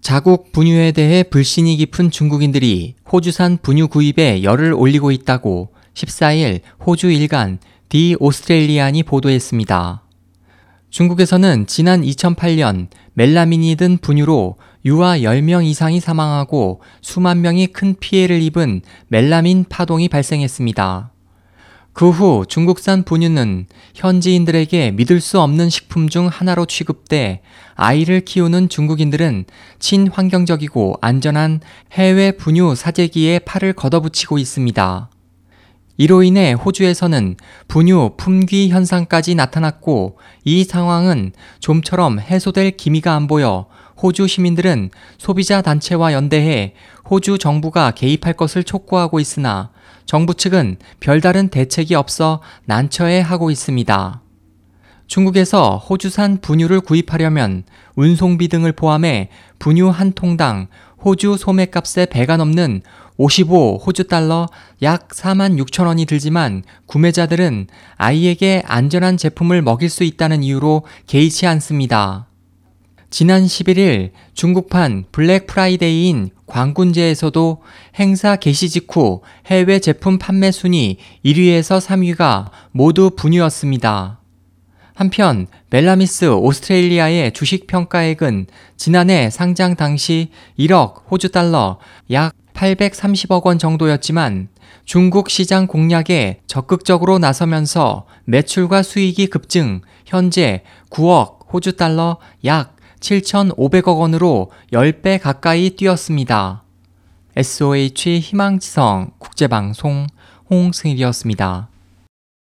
자국 분유에 대해 불신이 깊은 중국인들이 호주산 분유 구입에 열을 올리고 있다고 14일 호주 일간 디 오스트레일리안이 보도했습니다. 중국에서는 지난 2008년 멜라민이 든 분유로 유아 10명 이상이 사망하고 수만 명이 큰 피해를 입은 멜라민 파동이 발생했습니다. 그 후 중국산 분유는 현지인들에게 믿을 수 없는 식품 중 하나로 취급돼 아이를 키우는 중국인들은 친환경적이고 안전한 해외 분유 사재기에 팔을 걷어붙이고 있습니다. 이로 인해 호주에서는 분유 품귀 현상까지 나타났고 이 상황은 좀처럼 해소될 기미가 안 보여 호주 시민들은 소비자 단체와 연대해 호주 정부가 개입할 것을 촉구하고 있으나 정부 측은 별다른 대책이 없어 난처해 하고 있습니다. 중국에서 호주산 분유를 구입하려면 운송비 등을 포함해 분유 한 통당 호주 소매값의 배가 넘는 55 호주 달러 약 4만 6천 원이 들지만 구매자들은 아이에게 안전한 제품을 먹일 수 있다는 이유로 개의치 않습니다. 지난 11일 중국판 블랙 프라이데이인 광군제에서도 행사 개시 직후 해외 제품 판매 순위 1위에서 3위가 모두 분유였습니다. 한편 멜라미스 오스트레일리아의 주식 평가액은 지난해 상장 당시 1억 호주 달러 약 830억 원 정도였지만 중국 시장 공략에 적극적으로 나서면서 매출과 수익이 급증, 현재 9억 호주 달러 약 7,500억 원으로 10배 가까이 뛰었습니다. SOH 희망지성 국제방송 홍승일이었습니다.